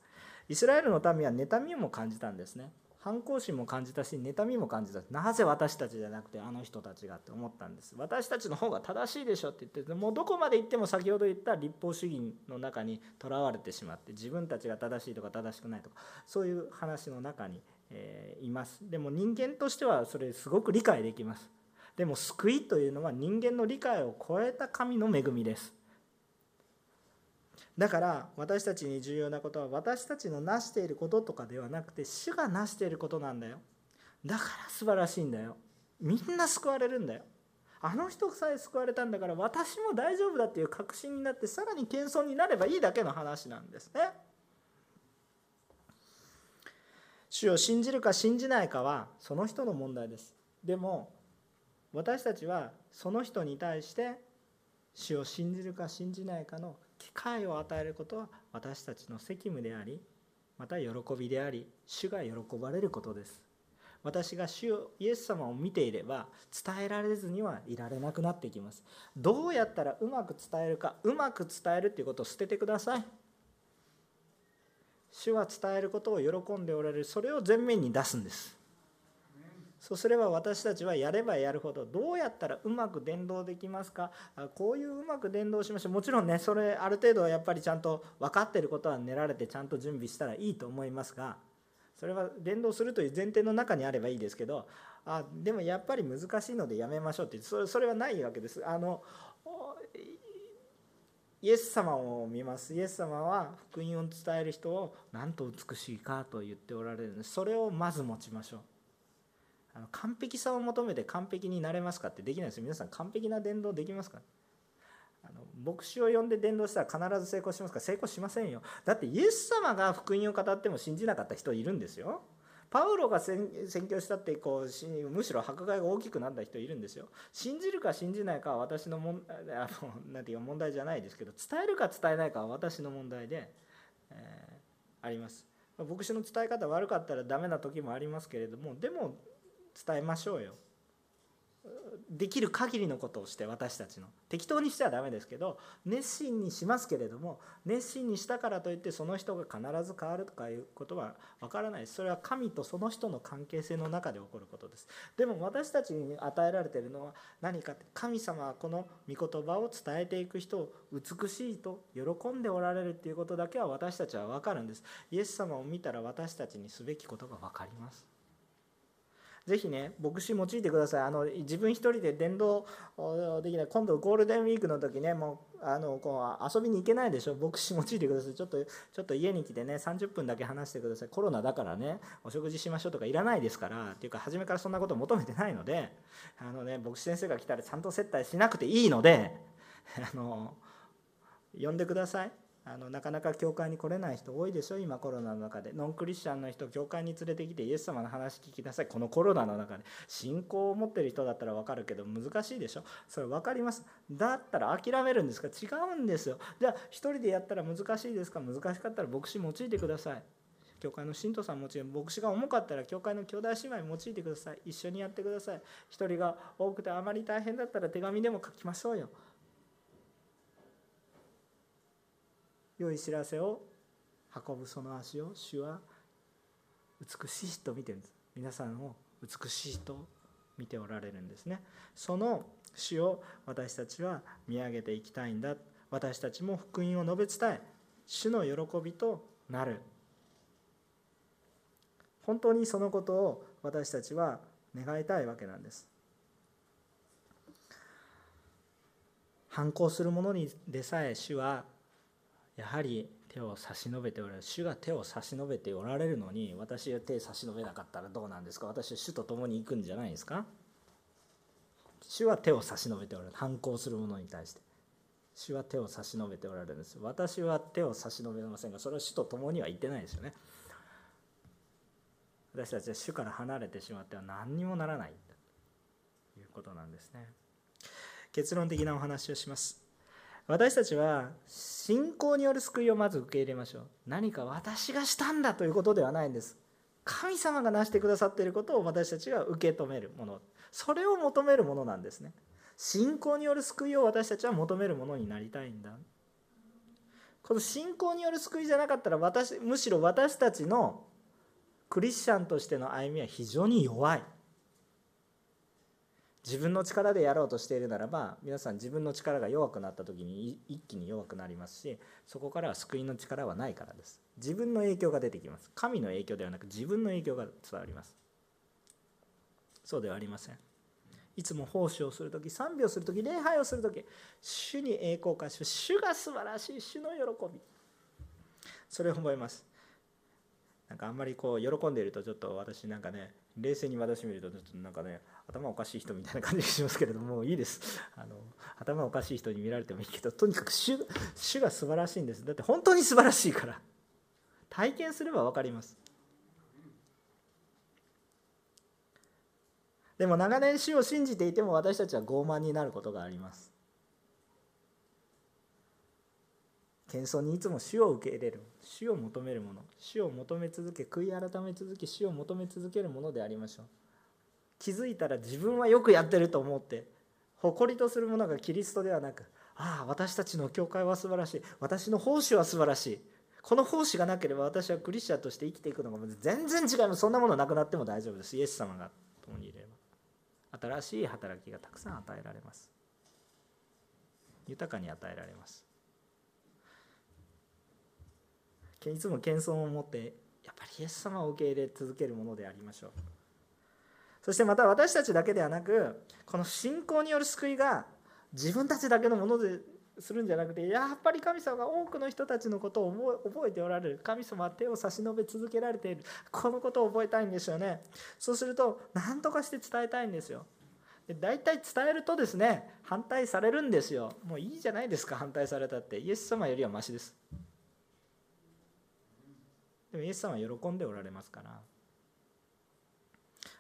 イスラエルの民は妬みも感じたんですね。反抗心も感じたし妬みも感じたなぜ私たちじゃなくてあの人たちがって思ったんです私たちの方が正しいでしょって言ってもうどこまで行っても先ほど言った立法主義の中にとらわれてしまって自分たちが正しいとか正しくないとかそういう話の中に、えー、います。でも人間としてはそれすごく理解できます。でも救いというのは人間の理解を超えた神の恵みです。だから私たちに重要なことは私たちの成していることとかではなくて主が成していることなんだよ。だから素晴らしいんだよ。みんな救われるんだよ。あの人さえ救われたんだから私も大丈夫だっていう確信になってさらに謙遜になればいいだけの話なんですね。主を信じるか信じないかはその人の問題です。でも私たちはその人に対して主を信じるか信じないかの機会を与えることは私たちの責務でありまた喜びであり主が喜ばれることです。私が主イエス様を見ていれば伝えられずにはいられなくなっていきます。どうやったらうまく伝えるかうまく伝えるっていうことを捨ててください。主は伝えることを喜んでおられる。それを前面に出すんです。そうすれば私たちはやればやるほどどうやったらうまく伝道できますか？こういううまく伝道しましょう。もちろんねそれある程度はやっぱりちゃんと分かってることは練られてちゃんと準備したらいいと思いますがそれは伝道するという前提の中にあればいいですけどあでもやっぱり難しいのでやめましょうってそれそれはないわけです。あのイエス様を見ます。イエス様は福音を伝える人をなんと美しいかと言っておられるんでそれをまず持ちましょう。あの完璧さを求めて完璧になれますかってできないですよ。皆さん完璧な伝道できますか？あの牧師を呼んで伝道したら必ず成功しますか？成功しませんよ。だってイエス様が福音を語っても信じなかった人いるんですよ。パウロが宣教したってこうむしろ迫害が大きくなった人いるんですよ。信じるか信じないかは私のもんあのなんていう問題じゃないですけど伝えるか伝えないかは私の問題で、えー、あります。牧師の伝え方悪かったらダメな時もありますけれどもでも伝えましょうよ。できる限りのことをして私たちの。適当にしてはダメですけど熱心にしますけれども熱心にしたからといってその人が必ず変わるとかいうことはわからないそれは神とその人の関係性の中で起こることです。でも私たちに与えられているのは何かって神様はこの御言葉を伝えていく人を美しいと喜んでおられるっていうことだけは私たちは分かるんです。イエス様を見たら私たちにすべきことが分かります。ぜひね牧師用いてください。あの自分一人で伝道できない。今度ゴールデンウィークの時ねもうあのこう遊びに行けないでしょ。牧師用いてください。ちょっとちょっと家に来てね30分だけ話してください。コロナだからねお食事しましょうとかいらないですからっていうか初めからそんなこと求めてないのであのね牧師先生が来たらちゃんと接待しなくていいのであの呼んでください。あのなかなか教会に来れない人多いでしょ？今コロナの中で。ノンクリスチャンの人教会に連れてきてイエス様の話聞きなさい。このコロナの中で。信仰を持ってる人だったら分かるけど難しいでしょ？それ分かります？だったら諦めるんですか？違うんですよ。じゃあ1人でやったら難しいですか？難しかったら牧師用いてください。教会の信徒さんもちろん牧師が重かったら教会の兄弟姉妹用いてください。一緒にやってください。1人が多くてあまり大変だったら手紙でも書きましょうよ。良い知らせを運ぶその足を主は美しいと見てるんです。皆さんを美しいと見ておられるんですね。その主を私たちは見上げていきたいんだ。私たちも福音を述べ伝え。主の喜びとなる。本当にそのことを私たちは願いたいわけなんです。反抗する者にでさえ主はやはり手を差し伸べておられる主が手を差し伸べておられるのに私が手差し伸べなかったらどうなんですか？私は主と共に行くんじゃないですか？主は手を差し伸べておられる反抗する者に対して。主は手を差し伸べておられるんです。私は手を差し伸べませんがそれは主と共には言ってないですよね。私たちは主から離れてしまっては何にもならないということなんですね。結論的なお話をします。私たちは信仰による救いをまず受け入れましょう。何か私がしたんだということではないんです。神様が成してくださっていることを私たちが受け止めるもの。それを求めるものなんですね。信仰による救いを私たちは求めるものになりたいんだ。この信仰による救いじゃなかったら私むしろ私たちのクリスチャンとしての歩みは非常に弱い。自分の力でやろうとしているならば皆さん自分の力が弱くなった時に一気に弱くなりますしそこからは救いの力はないからです。自分の影響が出てきます。神の影響ではなく自分の影響が伝わります。そうではありません。いつも奉仕をする時賛美をする時礼拝をする時主に栄光感謝主が素晴らしい主の喜び。それを覚えます。なんかあんまりこう喜んでいるとちょっと私なんかね冷静に私見るとちょっとなんかね頭おかしい人みたいな感じがしますけれどもいいです。あの頭おかしい人に見られてもいいけどとにかく主主が素晴らしいんです。だって本当に素晴らしいから。体験すれば分かります。でも長年主を信じていても私たちは傲慢になることがあります。謙遜にいつも主を受け入れる主を求めるもの主を求め続け悔い改め続け主を求め続けるものでありましょう。気づいたら自分はよくやってると思って誇りとするものがキリストではなくああ私たちの教会は素晴らしい。私の奉仕は素晴らしい。この奉仕がなければ私はクリスチャンとして生きていくのが全然違います。そんなものなくなっても大丈夫です。イエス様が共にいれば新しい働きがたくさん与えられます。豊かに与えられますいつも謙遜を持ってやっぱりイエス様を受け入れ続けるものでありましょう。そしてまた私たちだけではなくこの信仰による救いが自分たちだけのものでするんじゃなくてやっぱり神様が多くの人たちのことを覚えておられる。神様は手を差し伸べ続けられている。このことを覚えたいんですよね。そうすると何とかして伝えたいんですよ。大体伝えるとですね反対されるんですよ。もういいじゃないですか反対されたって。イエス様よりはマシです。でもイエス様は喜んでおられますから。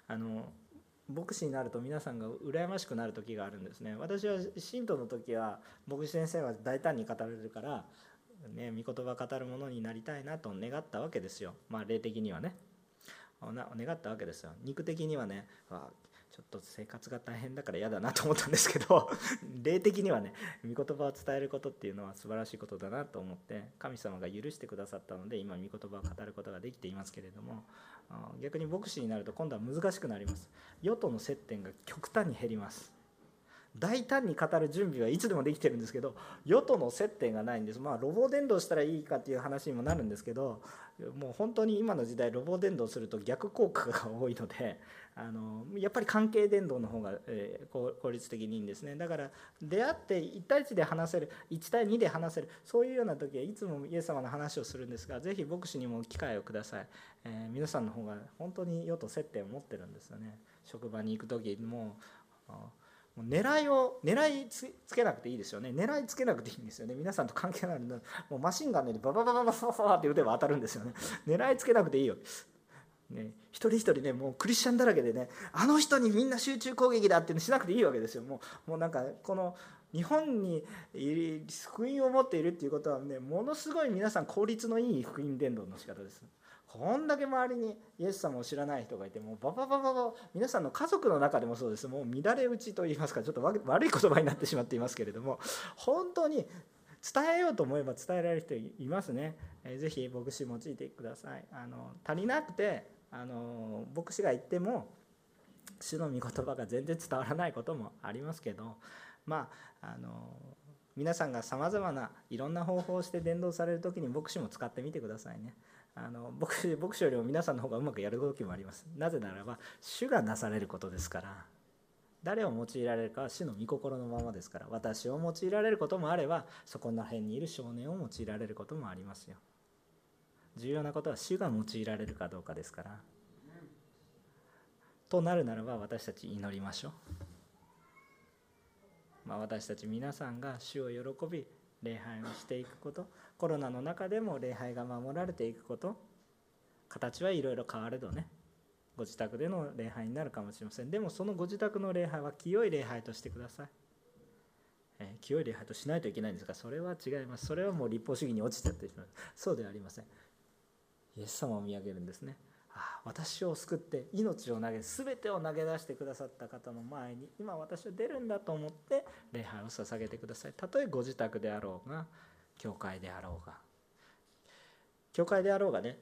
あの牧師になると皆さんが羨ましくなる時があるんですね。私は信徒の時は牧師先生は大胆に語られるからね御言葉語るものになりたいなと願ったわけですよ。まあ霊的にはね。願ったわけですよ。肉的にはね。ちょっと生活が大変だから嫌だなと思ったんですけど 霊的にはね御言葉を伝えることっていうのは素晴らしいことだなと思って神様が許してくださったので今御言葉を語ることができていますけれども逆に牧師になると今度は難しくなります。与との接点が極端に減ります。大胆に語る準備はいつでもできてるんですけど世との接点がないんです。まあロボ伝道したらいいかっていう話にもなるんですけどもう本当に今の時代ロボ伝道すると逆効果が多いので あのやっぱり関係伝道の方が、え、効率的にいいんですね。だから出会って1対1で話せる1対2で話せるそういうような時はいつもイエス様の話をするんですがぜひ牧師にも機会をください、えー、皆さんの方が本当に世と接点を持ってるんですよね。職場に行く時ももう狙いを狙いつけなくていいですよね。狙いつけなくていいんですよね。皆さんと関係ないの。もうマシンガンでバババババババって撃てば当たるんですよね狙いつけなくていいよね、一人一人ねもうクリスチャンだらけでねあの人にみんな集中攻撃だってしなくていいわけですよもうもうなんかこの日本に福音を持っているっていうことはねものすごい皆さん効率のいい福音伝道の仕方ですこんだけ周りにイエス様を知らない人がいてもうバババババ皆さんの家族の中でもそうですもう乱れ打ちと言いますかちょっと悪い言葉になってしまっていますけれども本当に伝えようと思えば伝えられる人いますね。えぜひ牧師用いてください。あの足りなくてあの牧師が言っても主の御言葉が全然伝わらないこともありますけどまああの皆さんがさまざまないろんな方法をして伝道される時に牧師も使ってみてくださいね。あの牧師牧師よりも皆さんの方がうまくやる時もあります。なぜならば主がなされることですから誰を用いられるかは主の御心のままですから私を用いられることもあればそこら辺にいる少年を用いられることもありますよ。重要なことは主が用いられるかどうかですからとなるならば私たち祈りましょう、まあ、私たち皆さんが主を喜び礼拝をしていくこと。コロナの中でも礼拝が守られていくこと。形はいろいろ変われどね。ご自宅での礼拝になるかもしれません。でもそのご自宅の礼拝は清い礼拝としてください、えー、清い礼拝としないといけないんですがそれは違います。それはもう立法主義に落ちちゃってしまう。そうではありません。イエス様を見上げるんですね。私を救って命を投げ全てを投げ出してくださった方の前に今私は出るんだと思って礼拝を捧げてください。たとえご自宅であろうが教会であろうが。教会であろうがね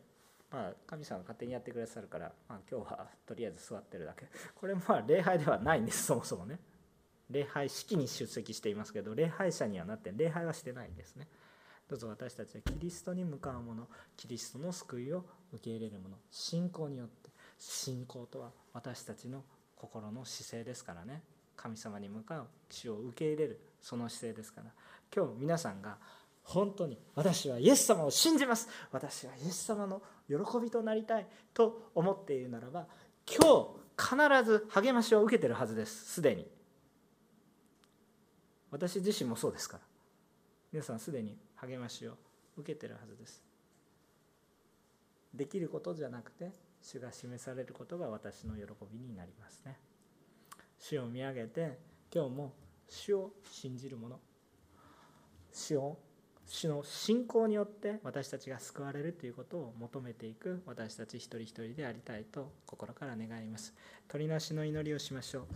まあ、神様が勝手にやってくださるから、まあ、今日はとりあえず座ってるだけ。これまあ礼拝ではないんですそもそもね。礼拝式に出席していますけど礼拝者にはなって礼拝はしてないんですね。どうぞ私たちはキリストに向かうものキリストの救いを受け入れるもの信仰によって。信仰とは私たちの心の姿勢ですからね。神様に向かう死を受け入れるその姿勢ですから。今日皆さんが本当に私はイエス様を信じます。私はイエス様の喜びとなりたいと思っているならば今日必ず励ましを受けてるはずです。すでに。私自身もそうですから。皆さんすでに励ましを受けてるはずです。できることじゃなくて主が示されることが私の喜びになりますね主を見上げて今日も主を信じる者主を主の信仰によって私たちが救われるということを求めていく私たち一人一人でありたいと心から願います。鳥なしの祈りをしましょう。